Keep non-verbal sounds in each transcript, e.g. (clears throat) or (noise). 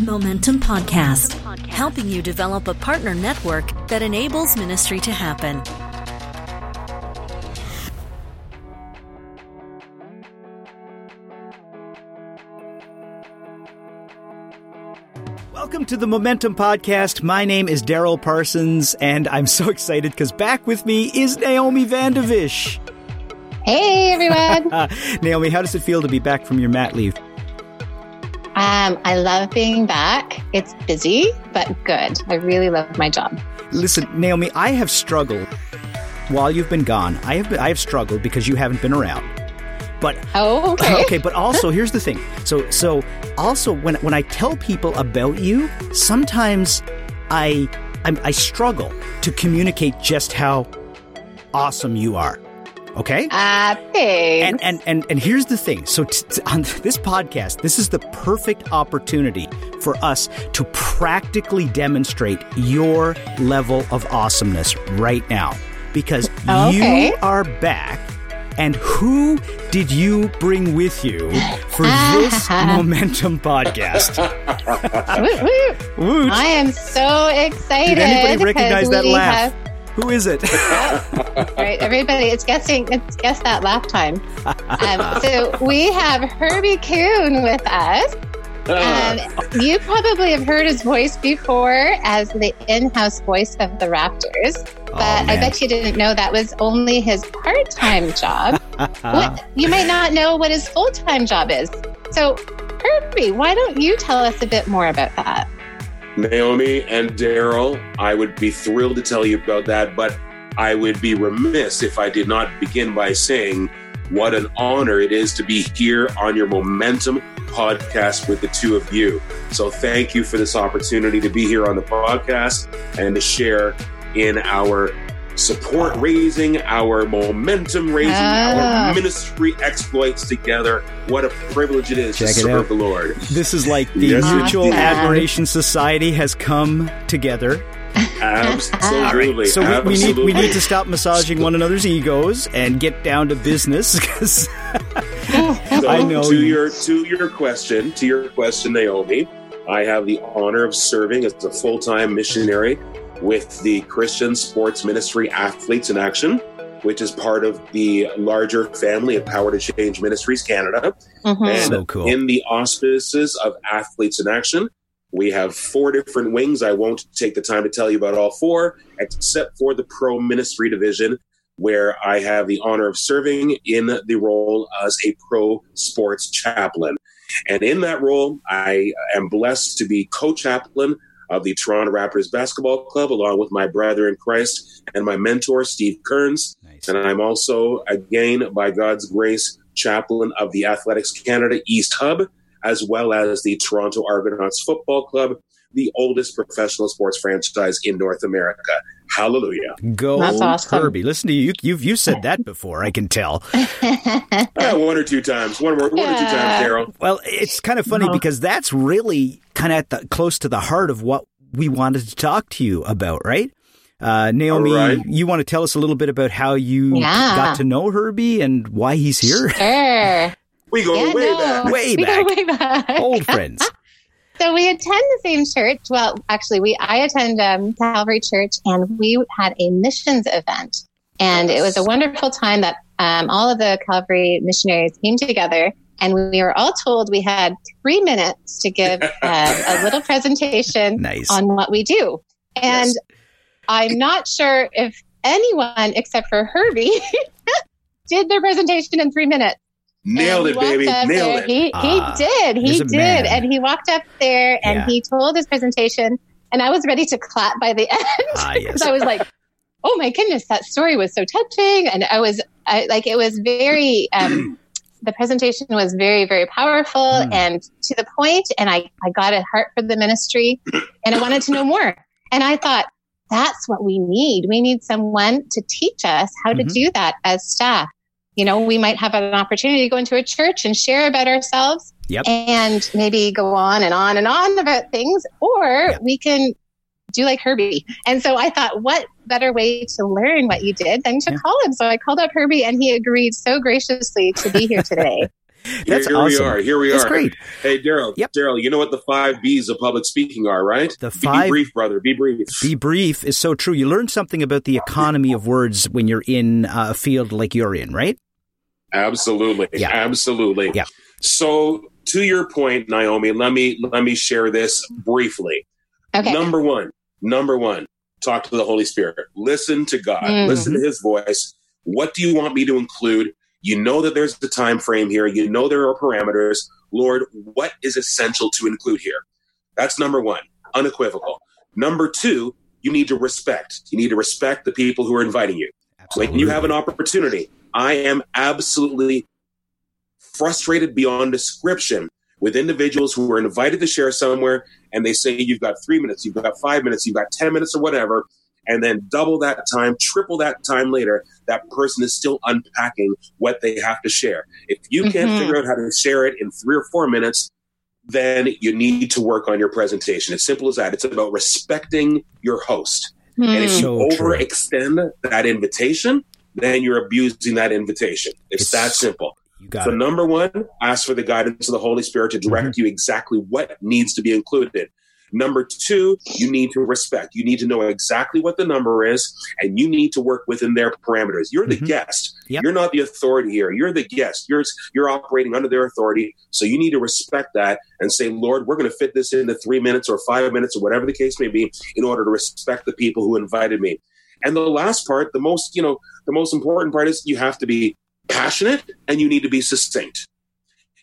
Momentum Podcast, helping you develop a partner network that enables ministry to happen. Welcome to the Momentum Podcast. My name is Daryl Parsons, and I'm so excited because back with me is Naomi Vandevish. Hey, everyone. (laughs) Naomi, how does it feel to be back from your mat leave? Um, I love being back. It's busy, but good. I really love my job. Listen, Naomi, I have struggled while you've been gone. I have been, I have struggled because you haven't been around. But oh, (laughs) okay. okay, but also here's the thing. So so also when when I tell people about you, sometimes I I, I struggle to communicate just how awesome you are. Okay. Uh, thanks. And and and and here's the thing. So t- t- on (laughs) this podcast, this is the perfect opportunity for us to practically demonstrate your level of awesomeness right now because Okay. you are back. And who did you bring with you for (laughs) this momentum podcast? Woot, woot. Woot. I am so excited. Did anybody recognize that laugh? Who is it? (laughs) Right, everybody, it's guessing. It's guess that laugh time. Um, so we have Herbie Kuhn with us. Um, you probably have heard his voice before as the in-house voice of the Raptors, but I Oh, man. bet you didn't know that was only his part-time (laughs) job. what, you might not know what his full-time job is. So, Herbie, why don't you tell us a bit more about that? Naomi and Daryl, I would be thrilled to tell you about that, but I would be remiss if I did not begin by saying what an honor it is to be here on your Momentum podcast with the two of you. So thank you for this opportunity to be here on the podcast and to share in our support raising, our momentum raising, Ah. our ministry exploits together. What a privilege it is Check to it serve out. the Lord. This is like the Yes, Mutual indeed. Admiration Society has come together. Absolutely. So we, we need we need to stop massaging one another's egos and get down to business (laughs) because So I know to you- your to your question, to your question, Naomi, I have the honor of serving as a full time missionary with the Christian Sports Ministry Athletes in Action, which is part of the larger family of Power to Change Ministries Canada. Mhm. And So cool. in the auspices of Athletes in Action, we have four different wings. I won't take the time to tell you about all four, except for the pro ministry division, where I have the honor of serving in the role as a pro sports chaplain. And in that role, I am blessed to be co chaplain of the Toronto Raptors Basketball Club, along with my brother in Christ and my mentor, Steve Kearns. Nice. And I'm also, again, by God's grace, chaplain of the Athletics Canada East Hub, as well as the Toronto Argonauts Football Club, the oldest professional sports franchise in North America. Hallelujah. Go That's awesome. Kirby. Listen to you. You've you've said that before. I can tell. Ah, (laughs) one or two times. One, or- one or two times, Daryl. Well, it's kind of funny Uh-huh. because that's really kind of at the close to the heart of what we wanted to talk to you about, right? Uh, Naomi, All right. you want to tell us a little bit about how you Yeah. got to know Herbie and why he's here? Sure. We go Yeah, way no. back. Way We go back. way back. Old friends. (laughs) So we attend the same church. Well, actually, we I attend um, Calvary Church, and we had a missions event, and it was a wonderful time that um, all of the Calvary missionaries came together, and we were all told we had three minutes to give uh, (laughs) a little presentation Nice. on what we do, and Yes. I'm not sure if anyone except for Herbie (laughs) did their presentation in three minutes. Nailed it, he baby. Nailed there. it. He, he Ah, did. He did. man. And he walked up there and Yeah. he told his presentation. And I was ready to clap by the (laughs) end because yes. I was like, oh my goodness, that story was so touching. And I was I, like, it was very, um, (clears throat) the presentation was very, very powerful Mm. and to the point, And I, I got a heart for the ministry (clears throat) and I wanted to know more. And I thought, that's what we need. We need someone to teach us how to Mhm. do that as staff. You know, we might have an opportunity to go into a church and share about ourselves Yep. and maybe go on and on and on about things, or Yep. we can do like Herbie. And so I thought, what better way to learn what you did than to Yeah. call him? So I called up Herbie and he agreed so graciously to be here today. (laughs) That's here awesome. we are. Here we That's are. great. Hey, Daryl. Yep. Daryl, you know what the five B's of public speaking are, right? The five- Be brief, brother. Be brief. Be brief is so true. You learn something about the economy of words when you're in uh, a field like you're in, right? Absolutely. Yeah. Absolutely. Yeah. So to your point, Naomi, let me let me share this briefly. Okay. Number one, number one, talk to the Holy Spirit. Listen to God. Mm. Listen to his voice. What do you want me to include? You know that there's a time frame here. You know there are parameters. Lord, what is essential to include here? That's number one, unequivocal. Number two, you need to respect. You need to respect the people who are inviting you. Absolutely. When you have an opportunity, I am absolutely frustrated beyond description with individuals who are invited to share somewhere and they say you've got three minutes, you've got five minutes, you've got 10 minutes or whatever, and then double that time, triple that time later, that person is still unpacking what they have to share. If you can't Mhm. figure out how to share it in three or four minutes, then you need to work on your presentation. It's simple as that. It's about respecting your host. And if Hmm. you So true. overextend that invitation, then you're abusing that invitation. It's, It's- that simple. So, it. number one, ask for the guidance of the Holy Spirit to direct Mm-hmm. you exactly what needs to be included. Number two, you need to respect. You need to know exactly what the number is, and you need to work within their parameters. You're the Mhm. guest. Yep. You're not the authority here. You're the guest. You're you're operating under their authority. So you need to respect that and say, Lord, we're going to fit this into three minutes or five minutes or whatever the case may be, in order to respect the people who invited me. And the last part, the most you know, the most important part is you have to be passionate and you need to be succinct.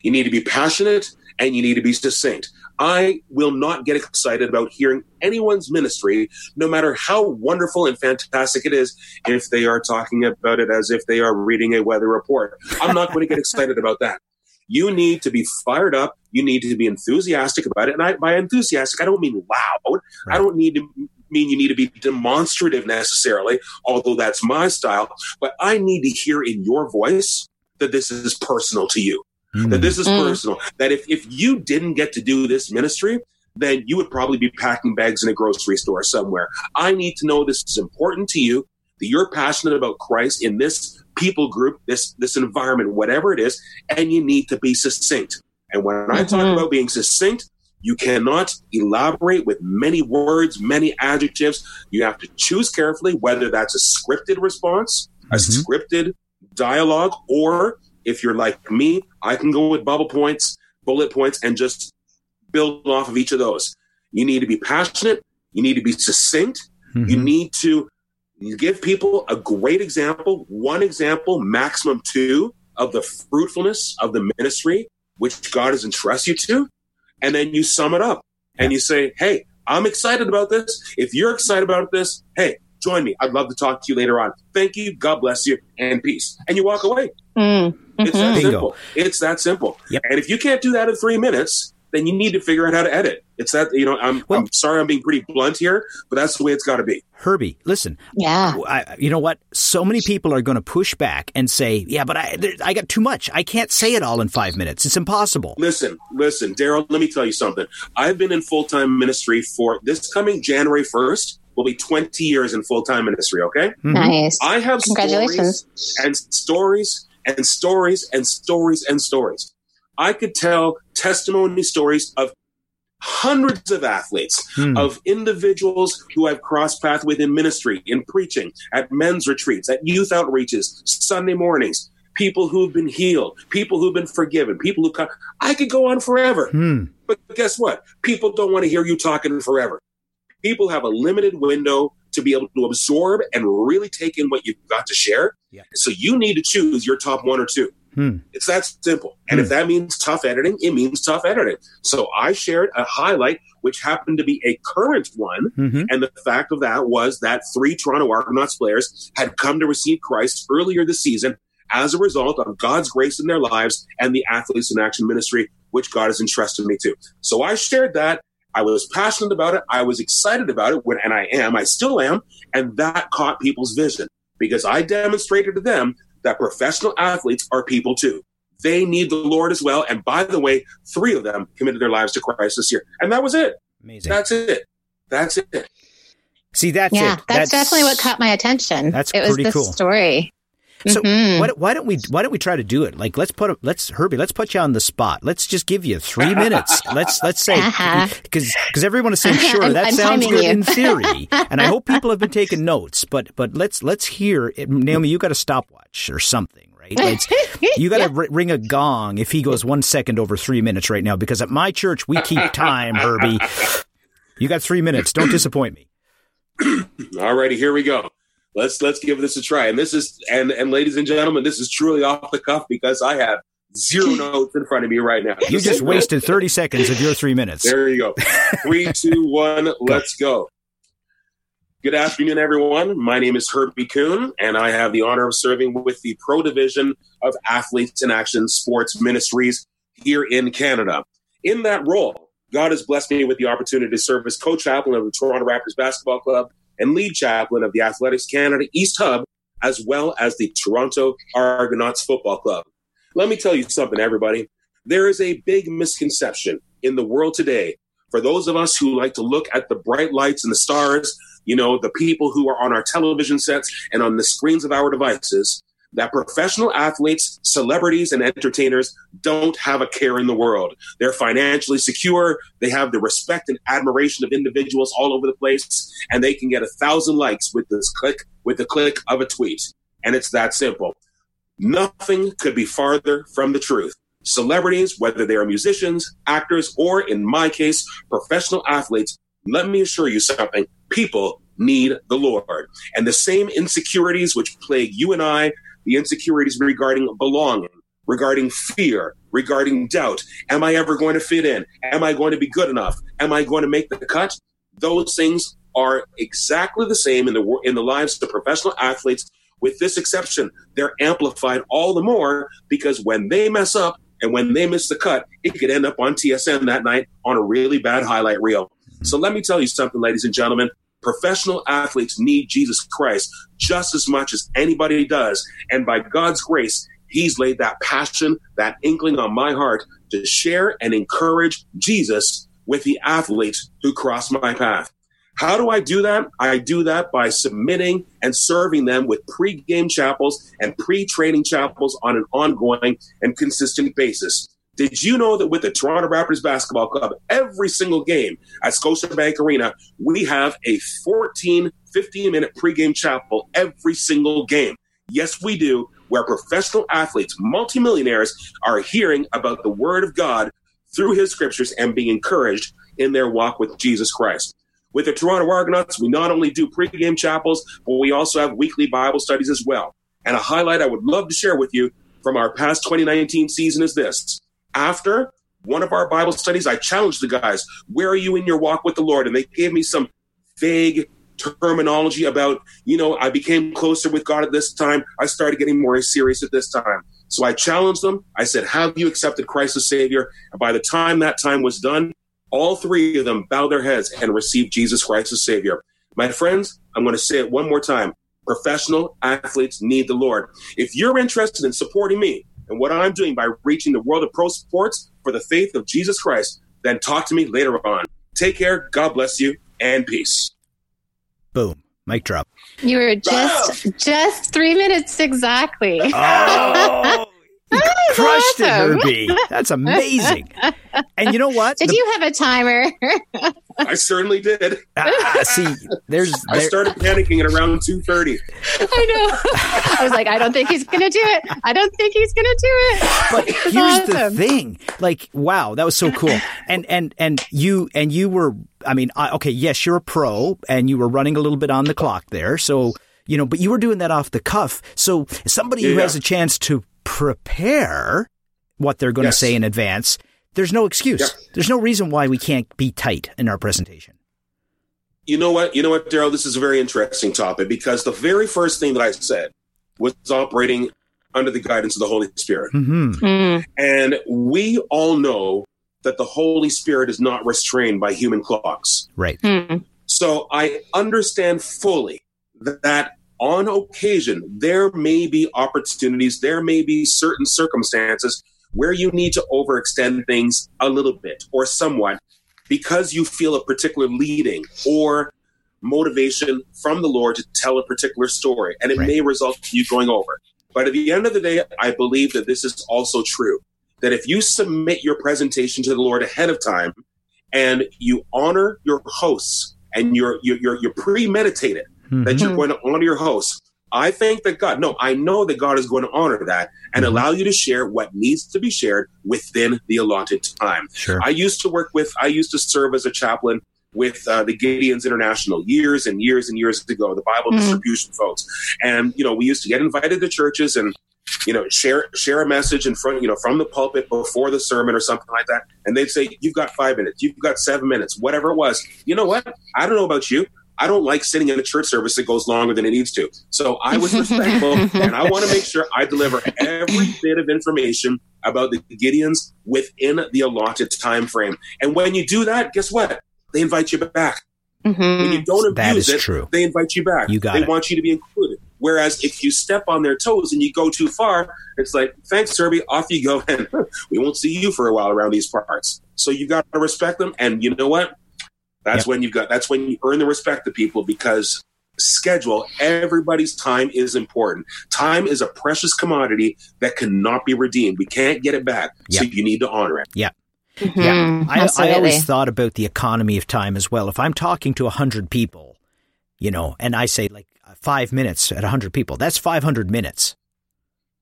You need to be passionate and you need to be succinct. I will not get excited about hearing anyone's ministry, no matter how wonderful and fantastic it is, if they are talking about it as if they are reading a weather report. I'm not going to get excited about that. You need to be fired up. You need to be enthusiastic about it. And I, by enthusiastic, I don't mean loud. I don't need to mean you need to be demonstrative necessarily, although that's my style. But I need to hear in your voice that this is personal to you that Mm. this is Mm. personal. That if, if you didn't get to do this ministry, then you would probably be packing bags in a grocery store somewhere. I need to know this is important to you, that you're passionate about Christ in this people group, this this environment, whatever it is, and you need to be succinct. And when I talk Mhm. about being succinct, you cannot elaborate with many words, many adjectives. You have to choose carefully whether that's a scripted response, a Mhm. scripted dialogue, or if you're like me, I can go with bubble points, bullet points, and just build off of each of those. You need to be passionate. You need to be succinct. You Mhm. need to give people a great example, one example, maximum two, of the fruitfulness of the ministry which God has entrusted you to. And then you sum it up and you say, Hey, I'm excited about this. If you're excited about this, hey, join me. I'd love to talk to you later on. Thank you. God bless you and peace. And you walk away. Mm. It's Mhm. that Bingo. simple. It's that simple. Yep. And if you can't do that in three minutes, then you need to figure out how to edit. It's that you know. I'm, Well- I'm sorry, I'm being pretty blunt here, but that's the way it's got to be. Herbie, listen. Yeah. I, you know what? So many people are going to push back and say, "Yeah, but I, there, I got too much. I can't say it all in five minutes. It's impossible." Listen, listen, Daryl. Let me tell you something. I've been in full time ministry for this coming January first. Will be 20 years in full time ministry. Okay, Mhm. Nice. I have Congratulations. stories and stories and stories and stories and stories. I could tell testimony stories of hundreds of athletes, Hmm. of individuals who I've crossed path with in ministry, in preaching, at men's retreats, at youth outreaches, Sunday mornings, people who've been healed, people who've been forgiven, people who come. I could go on forever. Hmm. But guess what? People don't want to hear you talking forever. People have a limited window to be able to absorb and really take in what you've got to share. Yeah. So you need to choose your top one or two. Hmm. It's that simple. And if that means tough editing, it means tough editing. So I shared a highlight, which happened to be a current one. Mhm. And the fact of that was that three Toronto Argonauts players had come to receive Christ earlier this season as a result of God's grace in their lives and the Athletes in Action ministry, which God has entrusted me to. So I shared that. I was passionate about it. I was excited about it when, and I am, I still am. And that caught people's vision because I demonstrated to them that professional athletes are people too. They need the Lord as well. And by the way, three of them committed their lives to Christ this year. And that was it. Amazing. That's it. That's it. See, that's yeah, it. that's, definitely what caught my attention. That's it was pretty the cool. story. So mm-hmm. why, why, don't we why don't we try to do it? Like let's put a, let's Herbie, let's put you on the spot. Let's just give you three (laughs) minutes. let's let's say because uh-huh. because everyone is saying (laughs) sure that I'm sounds good you. in theory, and I hope (laughs) people have been taking notes. But but let's let's hear it. Naomi. You got a stopwatch or something. Right? you got to yeah. r- ring a gong if he goes one second over three minutes right now, because at my church we keep time, Herbie. You got three minutes. Don't disappoint me. All righty, here we go let's let's give this a try. And this is and and ladies and gentlemen, this is truly off the cuff because I have zero notes in front of me right now. You just wasted 30 seconds of your three minutes. There you go. Three, two, one, (laughs) let's go. Good afternoon, everyone. My name is Herbie Kuhn, and I have the honor of serving with the Pro Division of Athletes in Action Sports Ministries here in Canada. In that role, God has blessed me with the opportunity to serve as co-chaplain of the Toronto Raptors Basketball Club and lead chaplain of the Athletics Canada East Hub, as well as the Toronto Argonauts Football Club. Let me tell you something, everybody. There is a big misconception in the world today for those of us who like to look at the bright lights and the stars, you know, the people who are on our television sets and on the screens of our devices, that professional athletes, celebrities, and entertainers don't have a care in the world. They're financially secure. They have the respect and admiration of individuals all over the place, and they can get a thousand likes with this click, with the click of a tweet. And it's that simple. Nothing could be farther from the truth. Celebrities, whether they are musicians, actors, or in my case, professional athletes, let me assure you something. People need the Lord. And the same insecurities which plague you and I the insecurities regarding belonging, regarding fear, regarding doubt. Am I ever going to fit in? Am I going to be good enough? Am I going to make the cut? Those things are exactly the same in the in the lives of professional athletes with this exception they're amplified all the more because when they mess up and when they miss the cut it could end up on TSN that night on a really bad highlight reel so let me tell you something ladies and gentlemen Professional athletes need Jesus Christ just as much as anybody does. And by God's grace, He's laid that passion, that inkling on my heart to share and encourage Jesus with the athletes who cross my path. How do I do that? I do that by submitting and serving them with pre-game chapels and pre-training chapels on an ongoing and consistent basis. Did you know that with the Toronto Raptors Basketball Club, every single game at Scotiabank Arena, we have a 14, 15 minute pregame chapel every single game? Yes, we do, where professional athletes, multimillionaires, are hearing about the Word of God through His scriptures and being encouraged in their walk with Jesus Christ. With the Toronto Argonauts, we not only do pregame chapels, but we also have weekly Bible studies as well. And a highlight I would love to share with you from our past 2019 season is this after one of our Bible studies, I challenged the guys, where are you in your walk with the Lord? And they gave me some vague terminology about, you know, I became closer with God at this time. I started getting more serious at this time. So I challenged them. I said, Have you accepted Christ as Savior? And by the time that time was done, all three of them bowed their heads and received Jesus Christ as Savior. My friends, I'm going to say it one more time. Professional athletes need the Lord. If you're interested in supporting me, and what I'm doing by reaching the world of pro sports for the faith of Jesus Christ, then talk to me later on. Take care. God bless you and peace. Boom. Mic drop. You were just just three minutes exactly. Oh, crushed awesome. it, Herbie. That's amazing. And you know what? Did the, you have a timer? I certainly did. Ah, see, there's. I started panicking at around two thirty. I know. I was like, I don't think he's going to do it. I don't think he's going to do it. But here's awesome. the thing: like, wow, that was so cool. And and and you and you were. I mean, I, okay, yes, you're a pro, and you were running a little bit on the clock there, so you know, but you were doing that off the cuff. So somebody yeah. who has a chance to prepare what they're going to say in advance, there's no excuse. Yeah. There's no reason why we can't be tight in our presentation. You know what? You know what, Daryl? This is a very interesting topic because the very first thing that I said was operating under the guidance of the Holy Spirit. Mm-hmm. Mm. And we all know that the Holy Spirit is not restrained by human clocks. Right. Mm. So I understand fully that on occasion, there may be opportunities, there may be certain circumstances where you need to overextend things a little bit or somewhat because you feel a particular leading or motivation from the Lord to tell a particular story. And it right. may result in you going over. But at the end of the day, I believe that this is also true. That if you submit your presentation to the Lord ahead of time and you honor your hosts and you're you're you're, you're premeditated mm-hmm. that you're going to honor your host. I think that God, no, I know that God is going to honor that and mm-hmm. allow you to share what needs to be shared within the allotted time. Sure. I used to work with, I used to serve as a chaplain with uh, the Gideons International years and years and years ago, the Bible mm-hmm. distribution folks. And, you know, we used to get invited to churches and, you know, share share a message in front, you know, from the pulpit before the sermon or something like that. And they'd say, You've got five minutes, you've got seven minutes, whatever it was. You know what? I don't know about you. I don't like sitting in a church service that goes longer than it needs to. So I was respectful (laughs) and I want to make sure I deliver every bit of information about the Gideons within the allotted time frame. And when you do that, guess what? They invite you back. Mm-hmm. When you don't abuse it, true. they invite you back. You got they it. want you to be included. Whereas if you step on their toes and you go too far, it's like, thanks, Serby, off you go, and (laughs) we won't see you for a while around these parts. So you've got to respect them. And you know what? That's yep. when you've got. That's when you earn the respect of people because schedule. Everybody's time is important. Time is a precious commodity that cannot be redeemed. We can't get it back. Yep. So you need to honor it. Yeah. Mm-hmm. Yeah, I, I, always thought about the economy of time as well. If I'm talking to 100 people, you know, and I say like five minutes at 100 people, that's 500 minutes.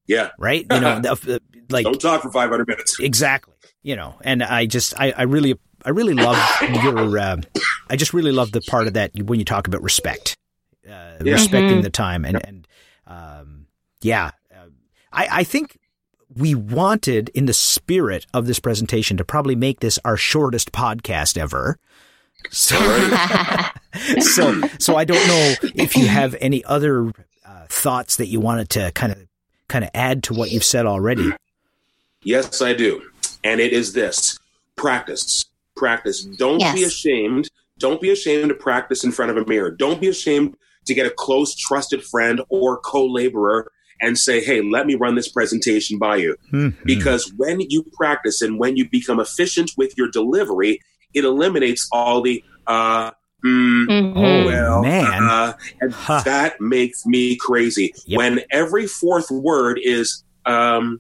Yeah. Right? You know, (laughs) like. Don't talk for 500 minutes. Exactly. You know, and I just, I, I really, I really love your, uh, I just really love the part of that when you talk about respect, uh, yeah. respecting mm-hmm. the time. And, and um, yeah, uh, I, I think we wanted in the spirit of this presentation to probably make this our shortest podcast ever. So, (laughs) so, so I don't know if you have any other uh, thoughts that you wanted to kind of, kind of add to what you've said already. Yes, I do. And it is this practice, practice. Don't yes. be ashamed. Don't be ashamed to practice in front of a mirror. Don't be ashamed to get a close, trusted friend or co laborer and say, hey, let me run this presentation by you. Mm-hmm. Because when you practice and when you become efficient with your delivery, it eliminates all the, uh, mm, mm-hmm. oh, well, man. Uh, and huh. that makes me crazy. Yep. When every fourth word is, um,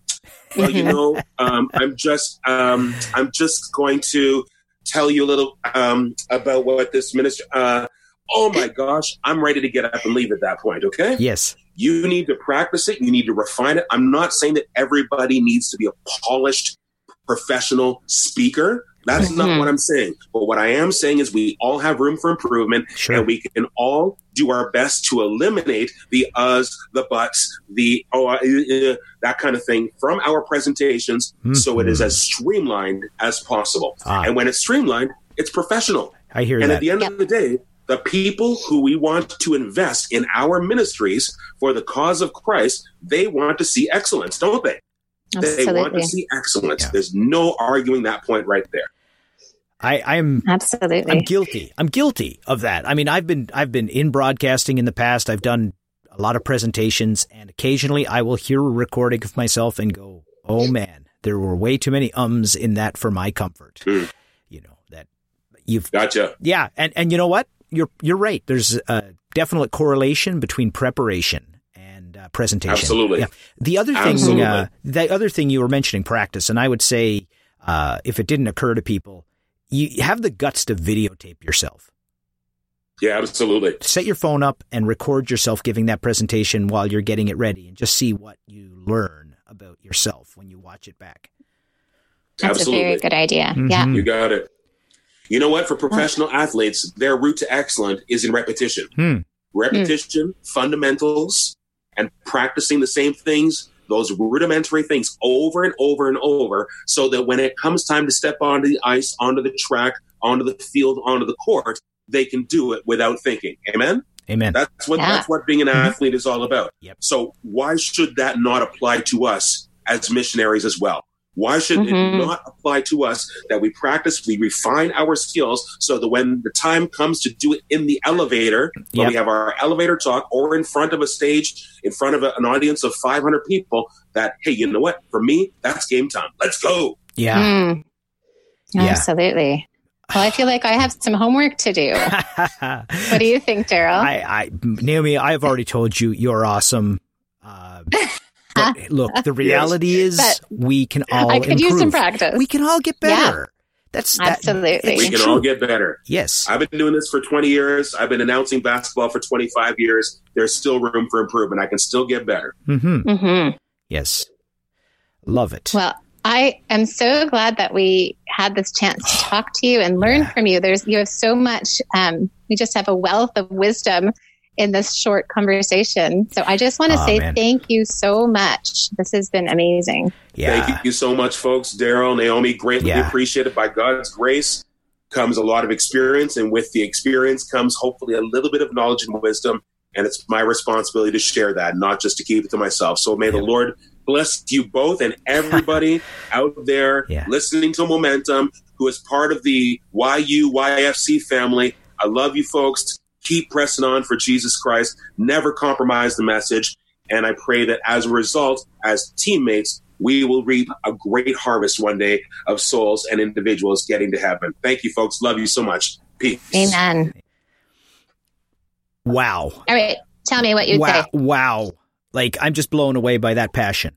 well, you (laughs) know, um, I'm just, um, I'm just going to tell you a little um, about what this minister. Uh, oh my gosh, I'm ready to get up and leave at that point. Okay. Yes. You need to practice it. You need to refine it. I'm not saying that everybody needs to be a polished professional speaker. That's mm-hmm. not what I'm saying. But what I am saying is we all have room for improvement sure. and we can all do our best to eliminate the uhs, the buts, the oh, uh, uh, that kind of thing from our presentations mm-hmm. so it is as streamlined as possible. Ah. And when it's streamlined, it's professional. I hear you. and that. at the end yep. of the day, the people who we want to invest in our ministries for the cause of Christ, they want to see excellence, don't they? Absolutely. They want to see excellence. Yeah. There's no arguing that point right there. I, am absolutely. I'm guilty. I'm guilty of that. I mean, I've been I've been in broadcasting in the past. I've done a lot of presentations, and occasionally I will hear a recording of myself and go, "Oh man, there were way too many ums in that for my comfort." Mm. You know that you've gotcha. Yeah, and and you know what? you're you're right. There's a definite correlation between preparation and uh, presentation. Absolutely. Yeah. The other thing, uh, the other thing you were mentioning, practice, and I would say, uh, if it didn't occur to people, you have the guts to videotape yourself. Yeah, absolutely. Set your phone up and record yourself giving that presentation while you're getting it ready, and just see what you learn about yourself when you watch it back. That's absolutely. a very good idea. Mm-hmm. Yeah, you got it. You know what? For professional athletes, their route to excellence is in repetition. Hmm. Repetition, hmm. fundamentals, and practicing the same things, those rudimentary things over and over and over, so that when it comes time to step onto the ice, onto the track, onto the field, onto the court, they can do it without thinking. Amen? Amen. That's what yeah. that's what being an mm-hmm. athlete is all about. Yep. So why should that not apply to us as missionaries as well? Why should mm-hmm. it not apply to us that we practice, we refine our skills so that when the time comes to do it in the elevator, when yep. we have our elevator talk or in front of a stage, in front of a, an audience of 500 people, that, hey, you know what? For me, that's game time. Let's go. Yeah. Mm. yeah. Absolutely. Well, I feel like I have some homework to do. (laughs) what do you think, Daryl? I, I, Naomi, I've already told you you're awesome. Uh, (laughs) But (laughs) look, the reality is But we can all I could improve. use some practice. We can all get better. That's Absolutely. it's We can true. all get better. yes. I've been doing this for 20 years. I've been announcing basketball for 25 years. There's still room for improvement. I can still get better. hmm hmm Yes. Love it. Well, I am so glad that we had this chance to (sighs) talk to you and learn Yeah. from you. There's you have so much. Um, we just have a wealth of wisdom in this short conversation. So I just want to Aw, say man. thank you so much. This has been amazing. yeah. Thank you so much, folks. Daryl, Naomi, greatly Yeah. appreciated. By God's grace comes a lot of experience, and with the experience comes hopefully a little bit of knowledge and wisdom. And it's my responsibility to share that, not just to keep it to myself. So may the Lord bless you both and everybody (laughs) out there Yeah. listening to Momentum who is part of the YU YFC family. I love you folks. Keep pressing on for Jesus Christ. Never compromise the message. And I pray that as a result, as teammates, we will reap a great harvest one day of souls and individuals getting to heaven. Thank you, folks. Love you so much. Peace. Amen. Wow. All right, tell me what you'd wow. say. Wow. Like I'm just blown away by that passion.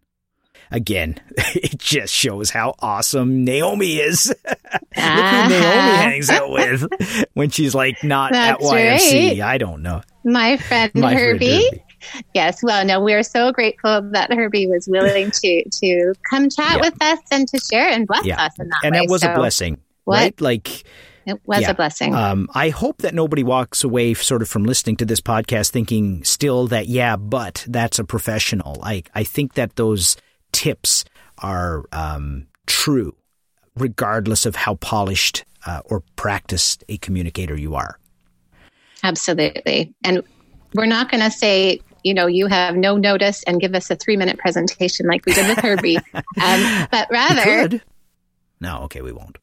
Again, (laughs) it just shows how awesome Naomi is. (laughs) Look who Ah. Naomi hangs out with (laughs) when she's like not at That's YFC. right. I don't know. My friend My friend Herbie. Herbie. Yes, well, no, we're so grateful that Herbie was willing to to come chat Yeah. with us and to share and bless Yeah. us in that And way. that was So a blessing, what? right? Like It was Yeah. a blessing. Um, I hope that nobody walks away sort of from listening to this podcast thinking still that, yeah, but that's a professional. I, I think that those tips are um, true, regardless of how polished uh, or practiced a communicator you are. Absolutely. And we're not going to say, you know, you have no notice and give us a three minute presentation like we did with Herbie. (laughs) um, but rather. No, okay, we won't.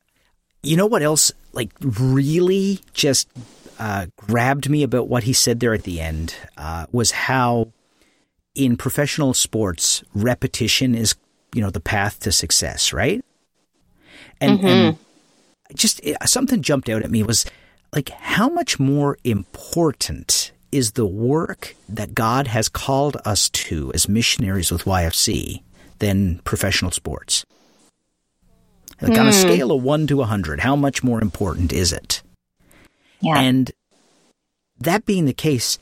You know what else, like, really just uh, grabbed me about what he said there at the end uh, was how in professional sports, repetition is, you know, the path to success, right? And, and mm-hmm. just it, something jumped out at me was like, how much more important is the work that God has called us to as missionaries with YFC than professional sports? Like on a mm-hmm. scale of one to a hundred, how much more important is it? yeah, And that being the case,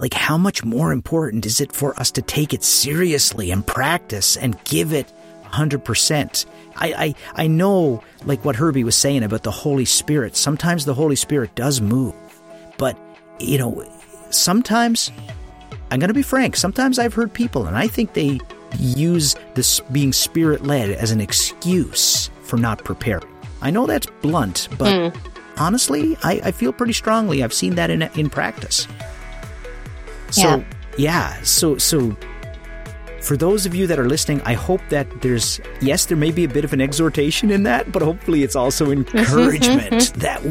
like how much more important is it for us to take it seriously and practice and give it 100%? I, I, I know, like what Herbie was saying about the Holy Spirit, sometimes the Holy Spirit does move. But, you know, sometimes, I'm going to be frank, sometimes I've heard people, and I think they use this being spirit led as an excuse for not preparing. I know that's blunt, but hmm. honestly, I, I feel pretty strongly. I've seen that in in practice. So yeah, so so for those of you that are listening, I hope that there's yes, there may be a bit of an exhortation in that, but hopefully it's also (laughs) encouragement (laughs) that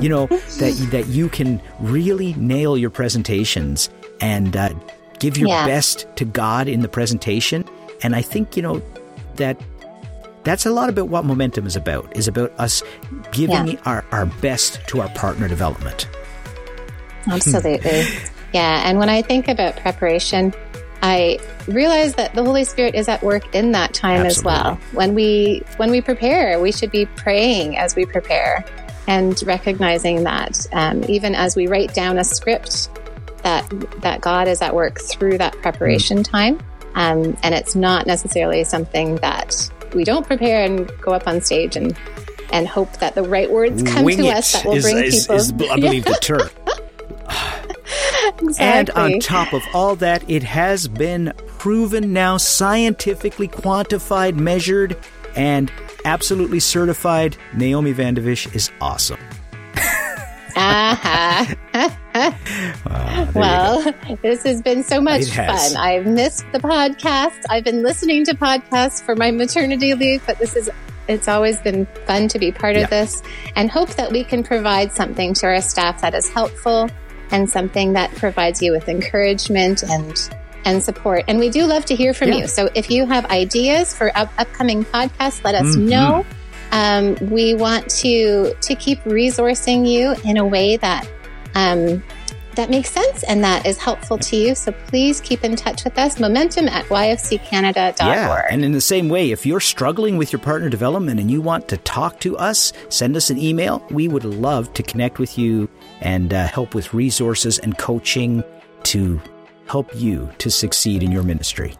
you know that (laughs) that you can really nail your presentations and uh, give your Yeah. best to God in the presentation. And I think you know that that's a lot about what momentum is about is about us giving Yeah. our, our best to our partner development absolutely. Yeah. And when I think about preparation, I realize that the Holy Spirit is at work in that time as well. When we when we prepare, we should be praying as we prepare and recognizing that um, even as we write down a script, that that God is at work through that preparation Mm. time, um, and it's not necessarily something that we don't prepare and go up on stage and and hope that the right words come Wing to us that will is- bring is- people. is, I believe the (laughs) term And on top of all that, it has been proven now, scientifically quantified, measured, and absolutely certified. Naomi Vandevish is awesome. Uh-huh. (laughs) Aha. There you go. well, this has been so much fun. I've missed the podcast. I've been listening to podcasts for my maternity leave, but this is it's always been fun to be part Yeah. of this and hope that we can provide something to our staff that is helpful and something that provides you with encouragement and and support. And we do love to hear from yeah. you. So if you have ideas for up- upcoming podcasts, let us mm-hmm. know. Um, we want to to keep resourcing you in a way that um, that makes sense and that is helpful to you. So please keep in touch with us. Momentum at yfccanada.org. Yeah, and in the same way, if you're struggling with your partner development and you want to talk to us, send us an email. We would love to connect with you and uh, help with resources and coaching to help you to succeed in your ministry.